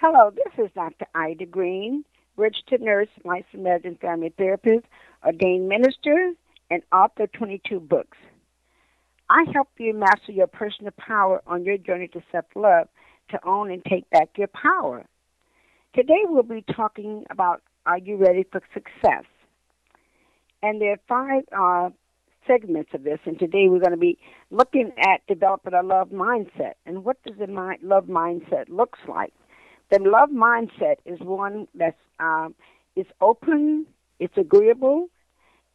Hello, this is Dr. Ida Greene, registered nurse, licensed marriage and family therapist, ordained minister, and author of 22 books. I help you master your personal power on your journey to self love to own and take back your power. Today we'll be talking about Are you ready for success? And there are five uh, segments of this, and today we're going to be looking at developing a love mindset and what does a mind, love mindset looks like. The love mindset is one that's um, is open, it's agreeable,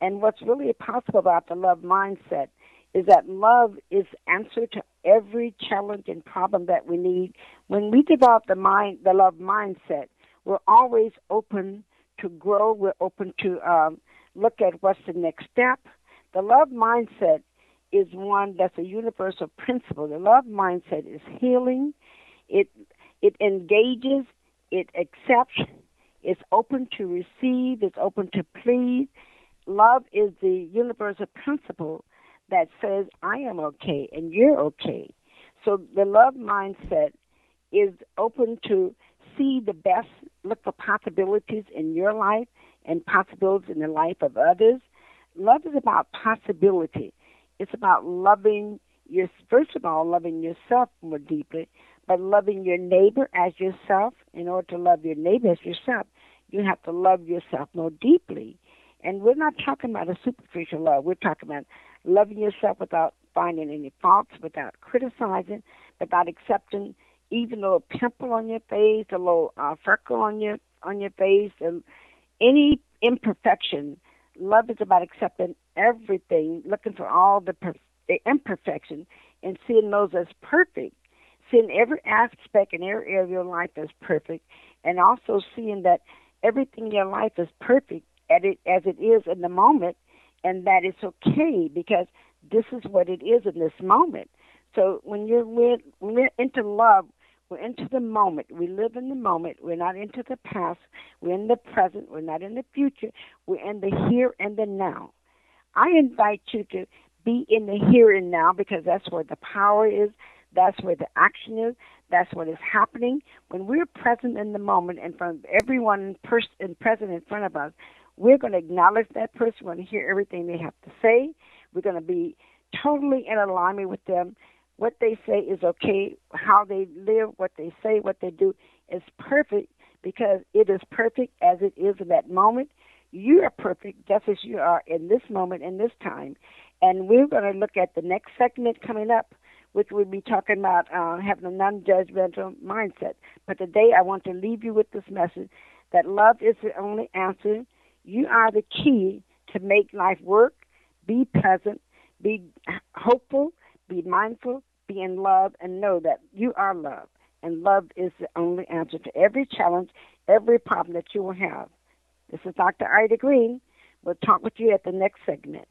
and what's really possible about the love mindset is that love is answer to every challenge and problem that we need. When we develop the mind, the love mindset, we're always open to grow. We're open to um, look at what's the next step. The love mindset is one that's a universal principle. The love mindset is healing. It it engages. It accepts. It's open to receive. It's open to please. Love is the universal principle that says I am okay and you're okay. So the love mindset is open to see the best, look for possibilities in your life and possibilities in the life of others. Love is about possibility. It's about loving your first of all loving yourself more deeply, but loving your neighbor as yourself. In order to love your neighbor as yourself, you have to love yourself more deeply. And we're not talking about a superficial love. We're talking about loving yourself without finding any faults, without criticizing, without accepting even a little pimple on your face, a little uh, freckle on your on your face, and any imperfection. Love is about accepting everything, looking for all the, per- the imperfection, and seeing those as perfect. Seeing every aspect and every area of your life as perfect, and also seeing that everything in your life is perfect as it, as it is in the moment, and that it's okay because this is what it is in this moment. So when you're with, we're into love, we're into the moment. We live in the moment. We're not into the past. We're in the present. We're not in the future. We're in the here and the now. I invite you to be in the here and now because that's where the power is. That's where the action is. That's what is happening. When we're present in the moment and from everyone pers- and present in front of us, we're going to acknowledge that person. We're going to hear everything they have to say. We're going to be totally in alignment with them. What they say is okay. How they live, what they say, what they do is perfect because it is perfect as it is in that moment. You are perfect just as you are in this moment, in this time. And we're going to look at the next segment coming up, which we'll be talking about uh, having a non judgmental mindset. But today I want to leave you with this message that love is the only answer you are the key to make life work, be present, be hopeful, be mindful, be in love, and know that you are love. And love is the only answer to every challenge, every problem that you will have. This is Dr. Ida Greene. We'll talk with you at the next segment.